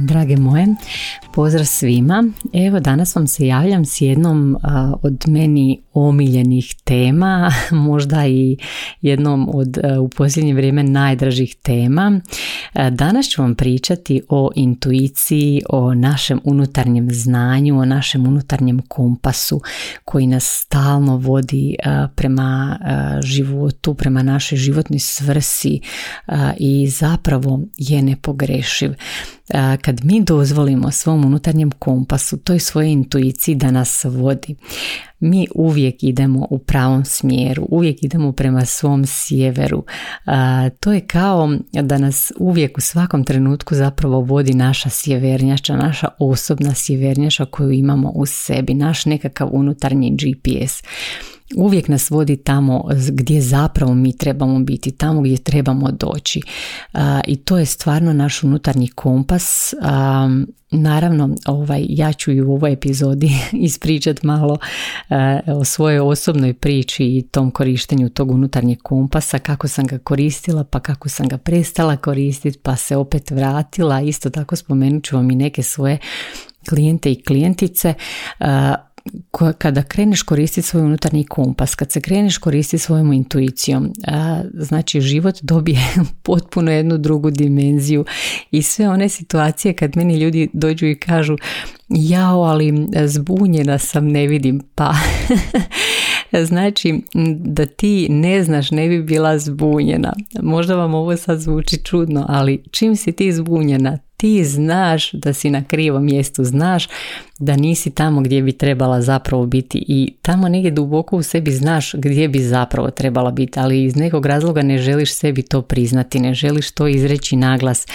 Drage moje, pozdrav svima. Evo danas vam se javljam s jednom od meni omiljenih tema, možda i jednom od u posljednje vrijeme najdražih tema. Danas ću vam pričati o intuiciji, o našem unutarnjem znanju, o našem unutarnjem kompasu koji nas stalno vodi prema životu, prema našoj životnoj svrsi i zapravo je nepogrešiv kad mi dozvolimo svom unutarnjem kompasu, toj svojoj intuiciji da nas vodi, mi uvijek idemo u pravom smjeru, uvijek idemo prema svom sjeveru. To je kao da nas uvijek u svakom trenutku zapravo vodi naša sjevernjača, naša osobna sjevernjača koju imamo u sebi, naš nekakav unutarnji GPS uvijek nas vodi tamo gdje zapravo mi trebamo biti, tamo gdje trebamo doći. I to je stvarno naš unutarnji kompas. Naravno, ovaj, ja ću i u ovoj epizodi ispričati malo o svojoj osobnoj priči i tom korištenju tog unutarnjeg kompasa, kako sam ga koristila, pa kako sam ga prestala koristiti, pa se opet vratila. Isto tako spomenut ću vam i neke svoje klijente i klijentice kada kreneš koristiti svoj unutarnji kompas, kad se kreneš koristiti svojom intuicijom, znači život dobije potpuno jednu drugu dimenziju i sve one situacije kad meni ljudi dođu i kažu jao, ali zbunjena sam, ne vidim, pa znači da ti ne znaš ne bi bila zbunjena. Možda vam ovo sad zvuči čudno, ali čim si ti zbunjena, ti znaš da si na krivom mjestu, znaš da nisi tamo gdje bi trebala zapravo biti i tamo negdje duboko u sebi znaš gdje bi zapravo trebala biti, ali iz nekog razloga ne želiš sebi to priznati, ne želiš to izreći naglas,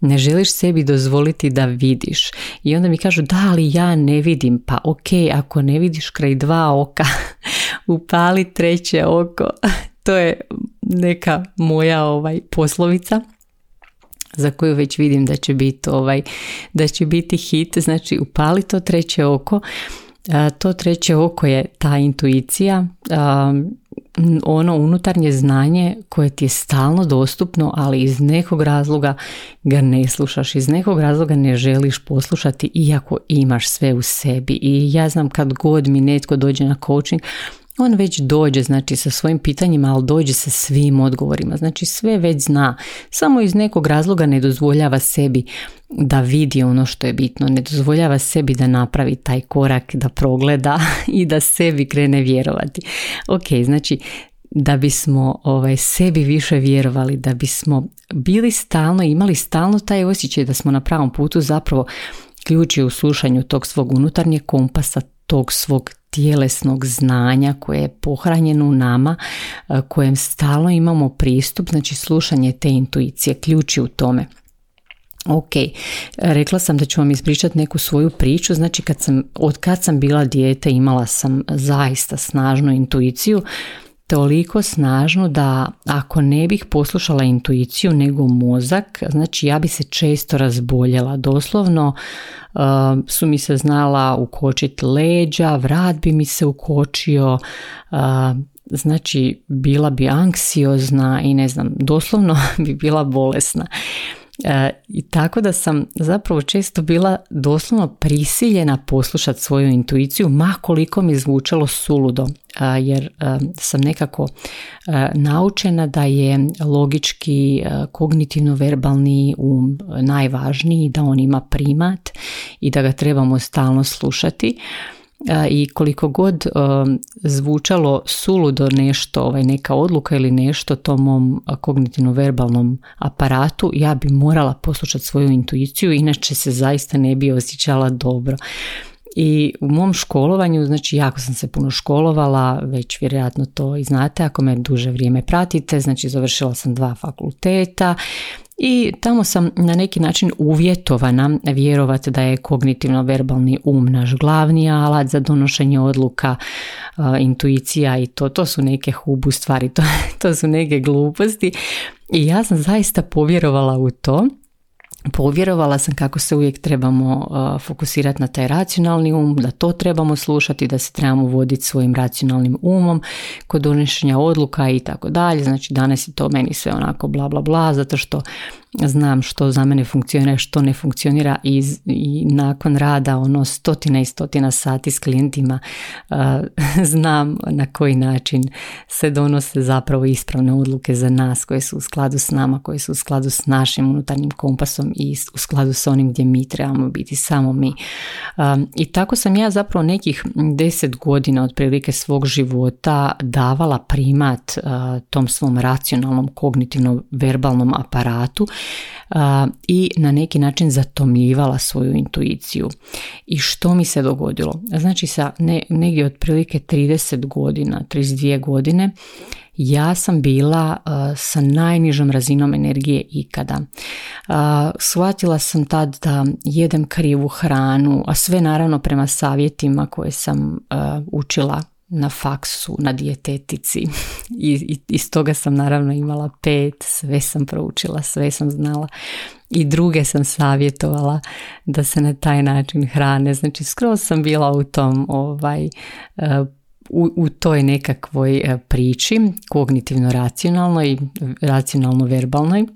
ne želiš sebi dozvoliti da vidiš. I onda mi kažu da ali ja ne vidim, pa ok, ako ne vidiš kraj dva oka, upali treće oko. to je neka moja ovaj poslovica za koju već vidim da će biti ovaj, da će biti hit, znači upali to treće oko. To treće oko je ta intuicija, ono unutarnje znanje koje ti je stalno dostupno, ali iz nekog razloga ga ne slušaš, iz nekog razloga ne želiš poslušati iako imaš sve u sebi. I ja znam kad god mi netko dođe na coaching, on već dođe znači sa svojim pitanjima, ali dođe sa svim odgovorima. Znači sve već zna. Samo iz nekog razloga ne dozvoljava sebi da vidi ono što je bitno. Ne dozvoljava sebi da napravi taj korak, da progleda i da sebi krene vjerovati. Ok, znači da bismo ovaj, sebi više vjerovali, da bismo bili stalno, imali stalno taj osjećaj da smo na pravom putu, zapravo ključ je u slušanju tog svog unutarnjeg kompasa, tog svog tjelesnog znanja koje je pohranjeno u nama, kojem stalno imamo pristup, znači slušanje te intuicije, ključi u tome. Ok, rekla sam da ću vam ispričati neku svoju priču, znači kad sam, od kad sam bila dijete imala sam zaista snažnu intuiciju, toliko snažnu da ako ne bih poslušala intuiciju nego mozak, znači ja bi se često razboljela. Doslovno uh, su mi se znala ukočiti leđa, vrat bi mi se ukočio, uh, znači bila bi anksiozna i ne znam, doslovno bi bila bolesna. E, I tako da sam zapravo često bila doslovno prisiljena poslušati svoju intuiciju, ma koliko mi zvučalo suludo, jer e, sam nekako e, naučena da je logički kognitivno-verbalni um najvažniji, da on ima primat i da ga trebamo stalno slušati i koliko god zvučalo suludo nešto, ovaj, neka odluka ili nešto tom mom kognitivno-verbalnom aparatu, ja bi morala poslušati svoju intuiciju, inače se zaista ne bi osjećala dobro. I u mom školovanju, znači jako sam se puno školovala, već vjerojatno to i znate ako me duže vrijeme pratite, znači završila sam dva fakulteta i tamo sam na neki način uvjetovana vjerovati da je kognitivno verbalni um naš glavni alat za donošenje odluka, intuicija i to, to su neke hubu stvari, to, to su neke gluposti. I ja sam zaista povjerovala u to povjerovala sam kako se uvijek trebamo fokusirati na taj racionalni um, da to trebamo slušati, da se trebamo voditi svojim racionalnim umom kod donošenja odluka i tako dalje. Znači danas je to meni sve onako bla bla bla zato što znam što za mene funkcionira, što ne funkcionira i, i nakon rada ono stotina i stotina sati s klijentima znam na koji način se donose zapravo ispravne odluke za nas koje su u skladu s nama, koje su u skladu s našim unutarnjim kompasom i u skladu s onim gdje mi trebamo biti, samo mi. I tako sam ja zapravo nekih deset godina otprilike svog života davala primat tom svom racionalnom kognitivnom verbalnom aparatu i na neki način zatomljivala svoju intuiciju. I što mi se dogodilo? Znači sa ne, negdje otprilike 30 godina, 32 godine, ja sam bila sa najnižom razinom energije ikada. Uh, shvatila sam tad da jedem krivu hranu, a sve naravno prema savjetima koje sam učila na faksu, na dijetetici. I, iz toga sam naravno imala pet, sve sam proučila, sve sam znala. I druge sam savjetovala da se na taj način hrane, znači skroz sam bila u tom ovaj e, u, u toj nekakvoj e, priči kognitivno racionalnoj racionalno verbalnoj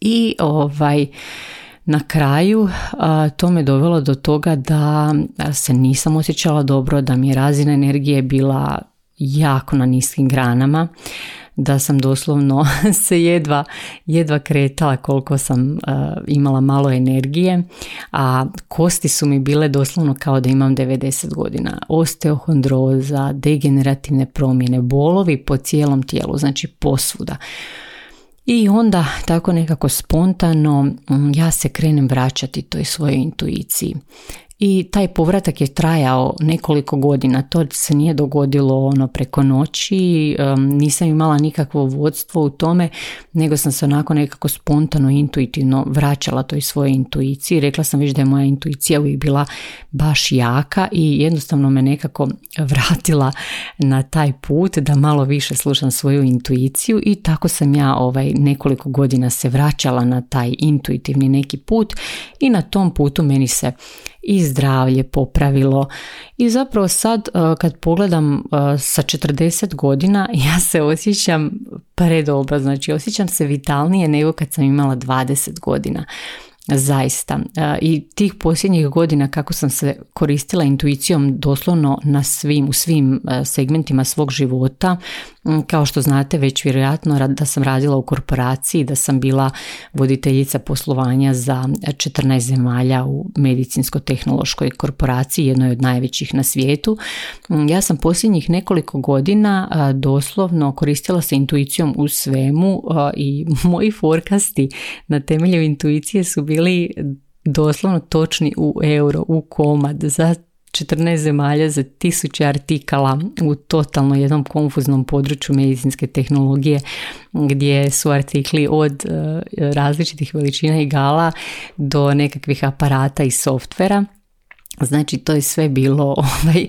i ovaj na kraju to me dovelo do toga da se nisam osjećala dobro, da mi je razina energije bila jako na niskim granama, da sam doslovno se jedva, jedva kretala koliko sam imala malo energije, a kosti su mi bile doslovno kao da imam 90 godina. Osteohondroza, degenerativne promjene, bolovi po cijelom tijelu, znači posvuda. I onda tako nekako spontano mm, ja se krenem vraćati toj svojoj intuiciji i taj povratak je trajao nekoliko godina. To se nije dogodilo ono preko noći, nisam imala nikakvo vodstvo u tome, nego sam se onako nekako spontano, intuitivno vraćala toj svojoj intuiciji. Rekla sam već da je moja intuicija uvijek bila baš jaka i jednostavno me nekako vratila na taj put da malo više slušam svoju intuiciju i tako sam ja ovaj nekoliko godina se vraćala na taj intuitivni neki put i na tom putu meni se i zdravlje popravilo. I zapravo sad e, kad pogledam e, sa 40 godina ja se osjećam predobro, znači osjećam se vitalnije nego kad sam imala 20 godina zaista. E, I tih posljednjih godina kako sam se koristila intuicijom doslovno na svim, u svim segmentima svog života, kao što znate već vjerojatno da sam radila u korporaciji, da sam bila voditeljica poslovanja za 14 zemalja u medicinsko-tehnološkoj korporaciji, jednoj od najvećih na svijetu. Ja sam posljednjih nekoliko godina doslovno koristila se intuicijom u svemu i moji forecasti na temelju intuicije su bili doslovno točni u euro, u komad za 14 zemalja za tisuće artikala u totalno jednom konfuznom području medicinske tehnologije gdje su artikli od e, različitih veličina igala do nekakvih aparata i softvera. Znači to je sve bilo ovaj,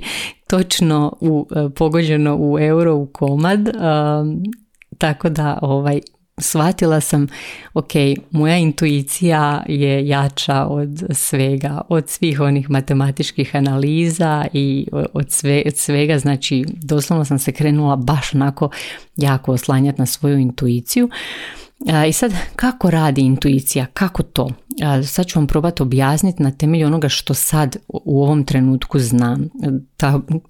točno u, e, pogođeno u euro u komad, e, tako da ovaj, shvatila sam, ok, moja intuicija je jača od svega, od svih onih matematičkih analiza i od, sve, od svega, znači doslovno sam se krenula baš onako jako oslanjati na svoju intuiciju. I sad, kako radi intuicija? Kako to? Sad ću vam probati objasniti na temelju onoga što sad u ovom trenutku znam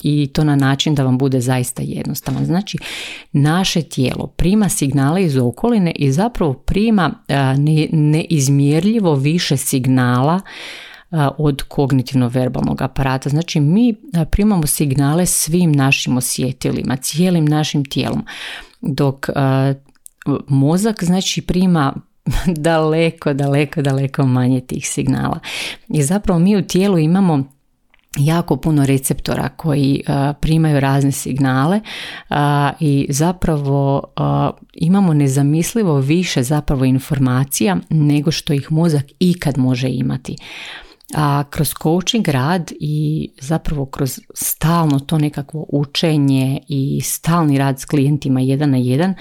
i to na način da vam bude zaista jednostavan. Znači, naše tijelo prima signale iz okoline i zapravo prima neizmjerljivo više signala od kognitivno-verbalnog aparata. Znači mi primamo signale svim našim osjetilima, cijelim našim tijelom. Dok mozak znači prima daleko, daleko, daleko manje tih signala. I zapravo mi u tijelu imamo jako puno receptora koji primaju razne signale i zapravo imamo nezamislivo više zapravo informacija nego što ih mozak ikad može imati a kroz coaching rad i zapravo kroz stalno to nekakvo učenje i stalni rad s klijentima jedan na jedan,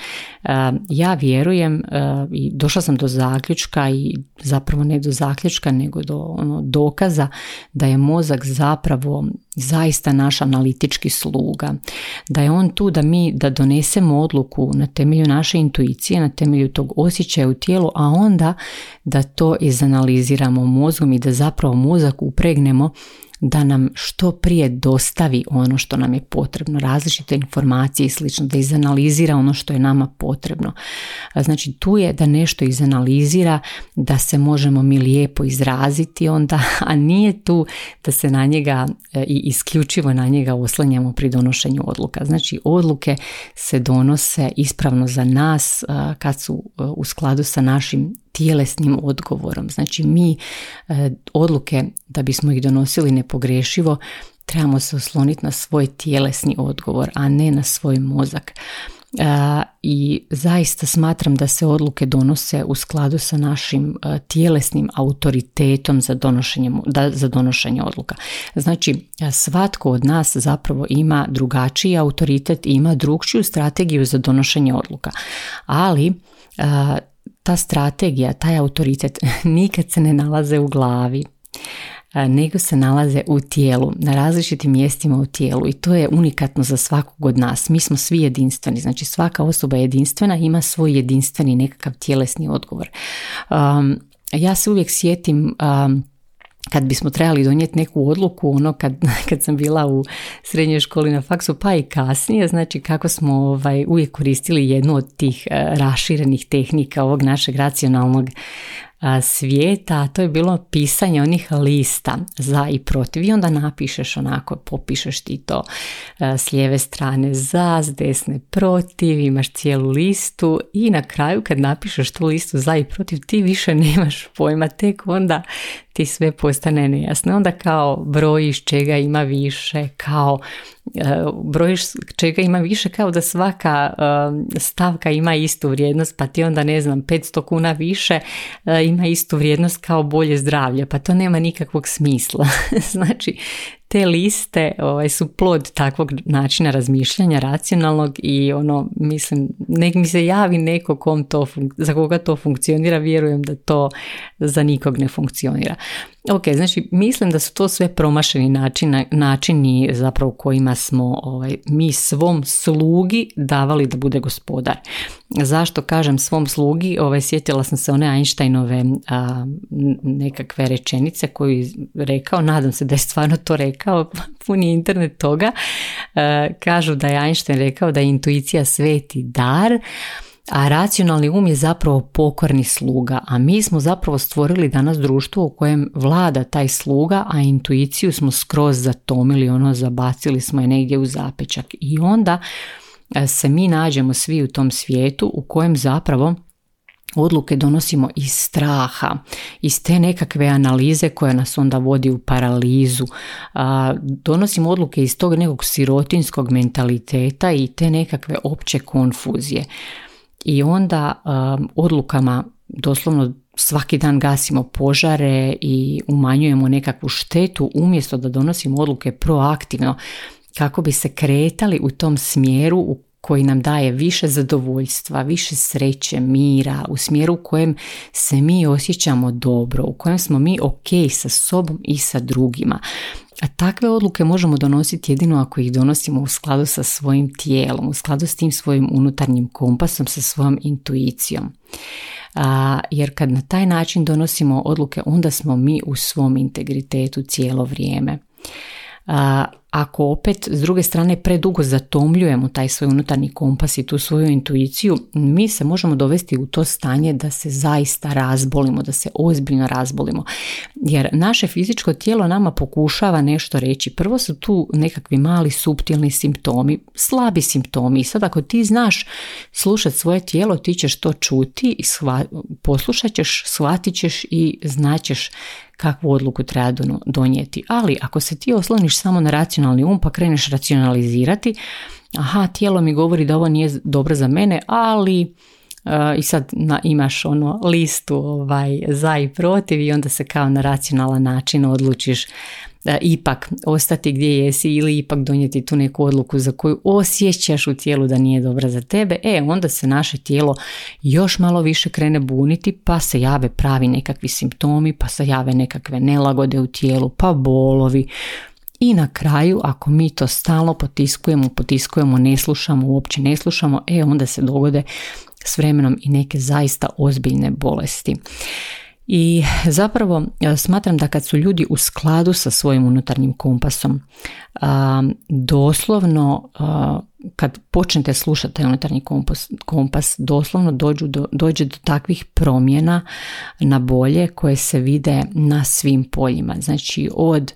ja vjerujem i došla sam do zaključka i zapravo ne do zaključka nego do ono, dokaza da je mozak zapravo zaista naš analitički sluga. Da je on tu da mi da donesemo odluku na temelju naše intuicije, na temelju tog osjećaja u tijelu, a onda da to izanaliziramo mozgom i da zapravo mozak upregnemo da nam što prije dostavi ono što nam je potrebno, različite informacije i slično, da izanalizira ono što je nama potrebno. Znači tu je da nešto izanalizira, da se možemo mi lijepo izraziti onda, a nije tu da se na njega e, i isključivo na njega oslanjamo pri donošenju odluka. Znači odluke se donose ispravno za nas kad su e, u skladu sa našim tjelesnim odgovorom. Znači mi e, odluke da bismo ih donosili nepogrešivo trebamo se osloniti na svoj tjelesni odgovor, a ne na svoj mozak. E, I zaista smatram da se odluke donose u skladu sa našim e, tjelesnim autoritetom za donošenje, da, za donošenje odluka. Znači, svatko od nas zapravo ima drugačiji autoritet i ima drugčiju strategiju za donošenje odluka. Ali ta strategija, taj autoritet nikad se ne nalaze u glavi, nego se nalaze u tijelu, na različitim mjestima u tijelu i to je unikatno za svakog od nas. Mi smo svi jedinstveni, znači svaka osoba je jedinstvena, ima svoj jedinstveni nekakav tjelesni odgovor. Um, ja se uvijek sjetim um, kad bismo trebali donijeti neku odluku, ono kad, kad sam bila u srednjoj školi na faksu, pa i kasnije, znači kako smo ovaj, uvijek koristili jednu od tih eh, raširenih tehnika ovog našeg racionalnog svijeta, to je bilo pisanje onih lista za i protiv i onda napišeš onako, popišeš ti to s lijeve strane za, s desne protiv, imaš cijelu listu i na kraju kad napišeš tu listu za i protiv ti više nemaš pojma, tek onda ti sve postane nejasno. Onda kao brojiš čega ima više, kao e, brojiš čega ima više kao da svaka e, stavka ima istu vrijednost pa ti onda ne znam 500 kuna više e, ima istu vrijednost kao bolje zdravlje pa to nema nikakvog smisla. Znači te liste ovaj, su plod takvog načina razmišljanja racionalnog i ono mislim nek mi se javi neko kom to za koga to funkcionira vjerujem da to za nikog ne funkcionira Ok, znači mislim da su to sve promašeni načini, načini zapravo kojima smo ovaj, mi svom slugi davali da bude gospodar. Zašto kažem svom slugi? Ovaj, sjetila sam se one Einsteinove a, nekakve rečenice koju je rekao, nadam se da je stvarno to rekao, puni internet toga. kažu da je Einstein rekao da je intuicija sveti dar, a racionalni um je zapravo pokorni sluga, a mi smo zapravo stvorili danas društvo u kojem vlada taj sluga, a intuiciju smo skroz zatomili, ono zabacili smo je negdje u zapečak i onda e, se mi nađemo svi u tom svijetu u kojem zapravo odluke donosimo iz straha, iz te nekakve analize koja nas onda vodi u paralizu. Donosimo odluke iz tog nekog sirotinskog mentaliteta i te nekakve opće konfuzije i onda um, odlukama doslovno svaki dan gasimo požare i umanjujemo nekakvu štetu umjesto da donosimo odluke proaktivno kako bi se kretali u tom smjeru u koji nam daje više zadovoljstva, više sreće, mira, u smjeru u kojem se mi osjećamo dobro, u kojem smo mi ok sa sobom i sa drugima. A takve odluke možemo donositi jedino ako ih donosimo u skladu sa svojim tijelom, u skladu s tim svojim unutarnjim kompasom, sa svojom intuicijom. A, jer kad na taj način donosimo odluke, onda smo mi u svom integritetu cijelo vrijeme. A, ako opet s druge strane predugo zatomljujemo taj svoj unutarnji kompas i tu svoju intuiciju, mi se možemo dovesti u to stanje da se zaista razbolimo, da se ozbiljno razbolimo. Jer naše fizičko tijelo nama pokušava nešto reći. Prvo su tu nekakvi mali subtilni simptomi, slabi simptomi. I sad ako ti znaš slušati svoje tijelo, ti ćeš to čuti i poslušat ćeš, shvatit ćeš i znaćeš kakvu odluku treba donijeti. Ali ako se ti osloniš samo na racionalni um pa kreneš racionalizirati, aha, tijelo mi govori da ovo nije dobro za mene, ali i sad na, imaš ono listu ovaj, za i protiv i onda se kao na racionalan način odlučiš da ipak ostati gdje jesi ili ipak donijeti tu neku odluku za koju osjećaš u tijelu da nije dobra za tebe, e onda se naše tijelo još malo više krene buniti pa se jave pravi nekakvi simptomi, pa se jave nekakve nelagode u tijelu, pa bolovi, i na kraju, ako mi to stalno potiskujemo, potiskujemo, ne slušamo, uopće ne slušamo, e onda se dogode s vremenom i neke zaista ozbiljne bolesti. I zapravo e, smatram da kad su ljudi u skladu sa svojim unutarnjim kompasom, doslovno kad počnete slušati taj unutarnji kompas, kompas doslovno dođu do, dođe do takvih promjena na bolje koje se vide na svim poljima. Znači od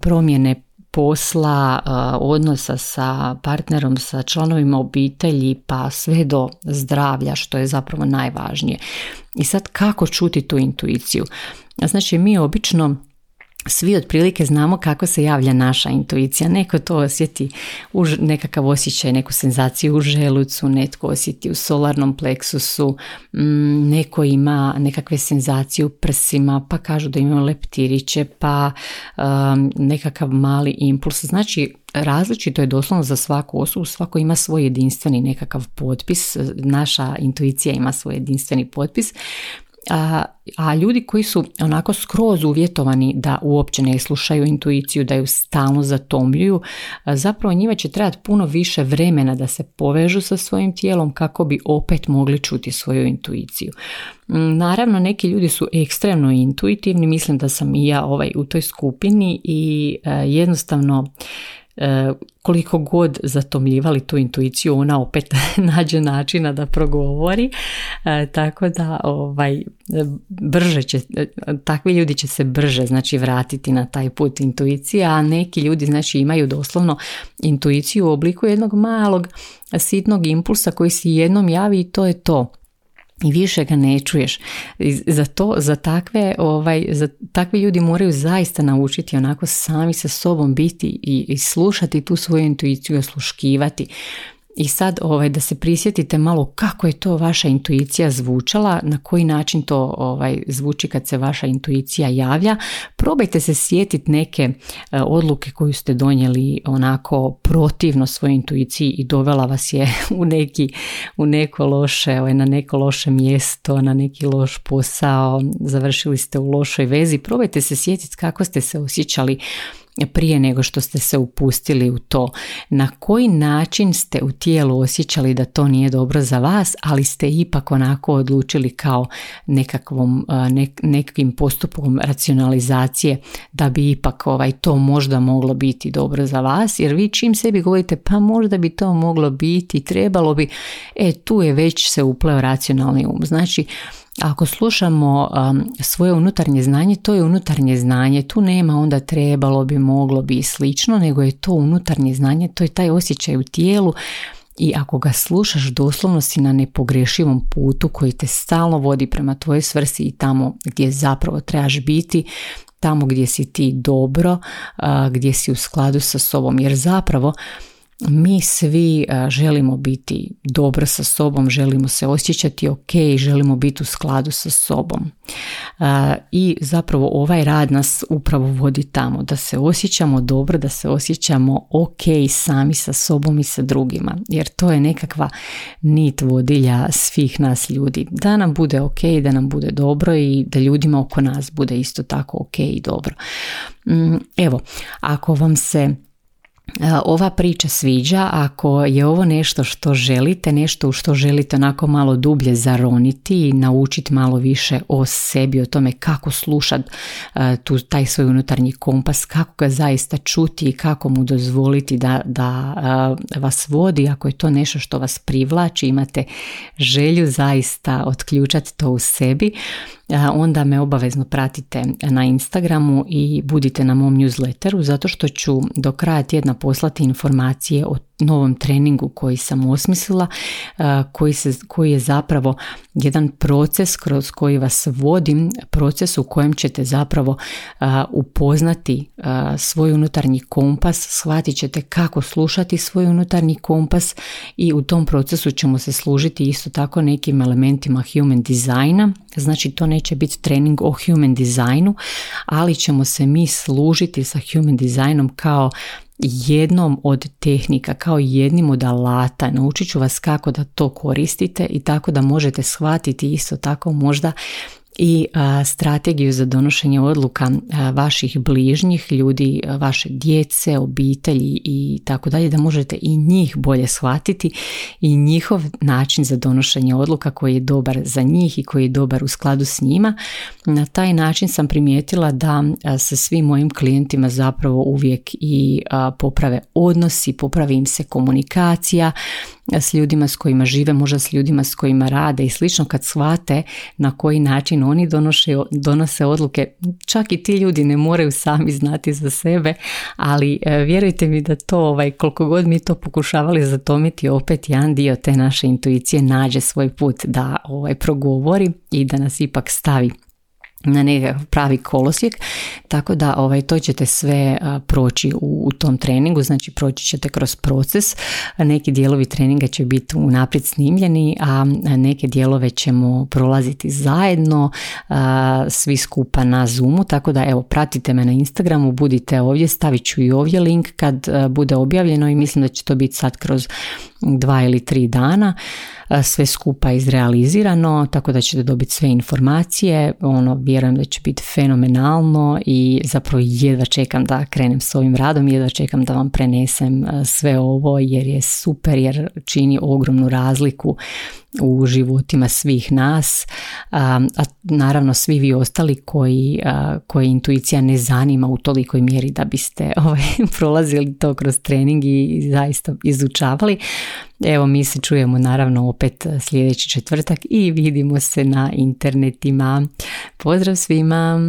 promjene posla, odnosa sa partnerom, sa članovima obitelji, pa sve do zdravlja, što je zapravo najvažnije. I sad kako čuti tu intuiciju? Znači mi obično svi otprilike znamo kako se javlja naša intuicija. Neko to osjeti u nekakav osjećaj, neku senzaciju u želucu, netko osjeti u solarnom pleksusu, mm, neko ima nekakve senzacije u prsima, pa kažu da imaju leptiriće, pa um, nekakav mali impuls. Znači, različito je doslovno za svaku osobu, svako ima svoj jedinstveni nekakav potpis, naša intuicija ima svoj jedinstveni potpis a, a ljudi koji su onako skroz uvjetovani da uopće ne slušaju intuiciju, da ju stalno zatomljuju, zapravo njima će trebati puno više vremena da se povežu sa svojim tijelom kako bi opet mogli čuti svoju intuiciju. Mm, naravno, neki ljudi su ekstremno intuitivni, mislim da sam i ja ovaj u toj skupini i jednostavno E, koliko god zatomljivali tu intuiciju, ona opet nađe načina da progovori, e, tako da ovaj, brže će, takvi ljudi će se brže znači vratiti na taj put intuicije, a neki ljudi znači imaju doslovno intuiciju u obliku jednog malog sitnog impulsa koji se jednom javi i to je to i više ga ne čuješ. Za to, za takve, ovaj, za takvi ljudi moraju zaista naučiti onako sami sa sobom biti i, i slušati tu svoju intuiciju, osluškivati. I sad ovaj, da se prisjetite malo kako je to vaša intuicija zvučala, na koji način to ovaj, zvuči kad se vaša intuicija javlja. Probajte se sjetiti neke e, odluke koju ste donijeli onako protivno svojoj intuiciji i dovela vas je u, neki, u neko loše, ovaj, na neko loše mjesto, na neki loš posao, završili ste u lošoj vezi. Probajte se sjetiti kako ste se osjećali prije nego što ste se upustili u to. Na koji način ste u tijelu osjećali da to nije dobro za vas, ali ste ipak onako odlučili kao nekakvom, nekim postupom racionalizacije da bi ipak ovaj, to možda moglo biti dobro za vas, jer vi čim sebi govorite pa možda bi to moglo biti, trebalo bi, e tu je već se upleo racionalni um. Znači, ako slušamo um, svoje unutarnje znanje, to je unutarnje znanje. Tu nema onda trebalo bi, moglo bi i slično, nego je to unutarnje znanje, to je taj osjećaj u tijelu i ako ga slušaš doslovno si na nepogrešivom putu koji te stalno vodi prema tvojoj svrsi i tamo gdje zapravo trebaš biti, tamo gdje si ti dobro, gdje si u skladu sa sobom. Jer zapravo mi svi želimo biti dobro sa sobom, želimo se osjećati ok, želimo biti u skladu sa sobom. I zapravo ovaj rad nas upravo vodi tamo, da se osjećamo dobro, da se osjećamo ok sami sa sobom i sa drugima, jer to je nekakva nit vodilja svih nas ljudi. Da nam bude ok, da nam bude dobro i da ljudima oko nas bude isto tako ok i dobro. Mm, evo, ako vam se ova priča sviđa, ako je ovo nešto što želite, nešto u što želite onako malo dublje zaroniti i naučiti malo više o sebi, o tome kako slušati tu taj svoj unutarnji kompas, kako ga zaista čuti i kako mu dozvoliti da, da vas vodi, ako je to nešto što vas privlači, imate želju zaista otključati to u sebi, onda me obavezno pratite na Instagramu i budite na mom newsletteru zato što ću do kraja tjedna poslati informacije o novom treningu koji sam osmislila, koji, se, koji je zapravo jedan proces kroz koji vas vodim, proces u kojem ćete zapravo upoznati svoj unutarnji kompas, shvatit ćete kako slušati svoj unutarnji kompas i u tom procesu ćemo se služiti isto tako nekim elementima human designa, znači to neće biti trening o human designu, ali ćemo se mi služiti sa human designom kao jednom od tehnika, kao jednim od alata. Naučit ću vas kako da to koristite i tako da možete shvatiti isto tako možda i strategiju za donošenje odluka vaših bližnjih ljudi, vaše djece, obitelji i tako dalje, da možete i njih bolje shvatiti i njihov način za donošenje odluka koji je dobar za njih i koji je dobar u skladu s njima. Na taj način sam primijetila da sa svim mojim klijentima zapravo uvijek i poprave odnosi, popravi im se komunikacija, s ljudima s kojima žive, možda s ljudima s kojima rade i slično kad shvate na koji način oni donose, donose odluke. Čak i ti ljudi ne moraju sami znati za sebe, ali e, vjerujte mi da to ovaj, koliko god mi to pokušavali zatomiti opet jedan dio te naše intuicije nađe svoj put da ovaj progovori i da nas ipak stavi na nekakav pravi kolosijek, tako da ovaj, to ćete sve proći u, u tom treningu, znači proći ćete kroz proces, neki dijelovi treninga će biti unaprijed snimljeni, a neke dijelove ćemo prolaziti zajedno, svi skupa na Zoomu, tako da evo pratite me na Instagramu, budite ovdje, stavit ću i ovdje link kad bude objavljeno i mislim da će to biti sad kroz dva ili tri dana sve skupa izrealizirano, tako da ćete dobiti sve informacije, ono vjerujem da će biti fenomenalno i zapravo jedva čekam da krenem s ovim radom, jedva čekam da vam prenesem sve ovo jer je super, jer čini ogromnu razliku u životima svih nas, a, naravno svi vi ostali koji, koji intuicija ne zanima u tolikoj mjeri da biste ovaj, prolazili to kroz trening i zaista izučavali. Evo mi se čujemo naravno opet sljedeći četvrtak i vidimo se na internetima. Pozdrav svima!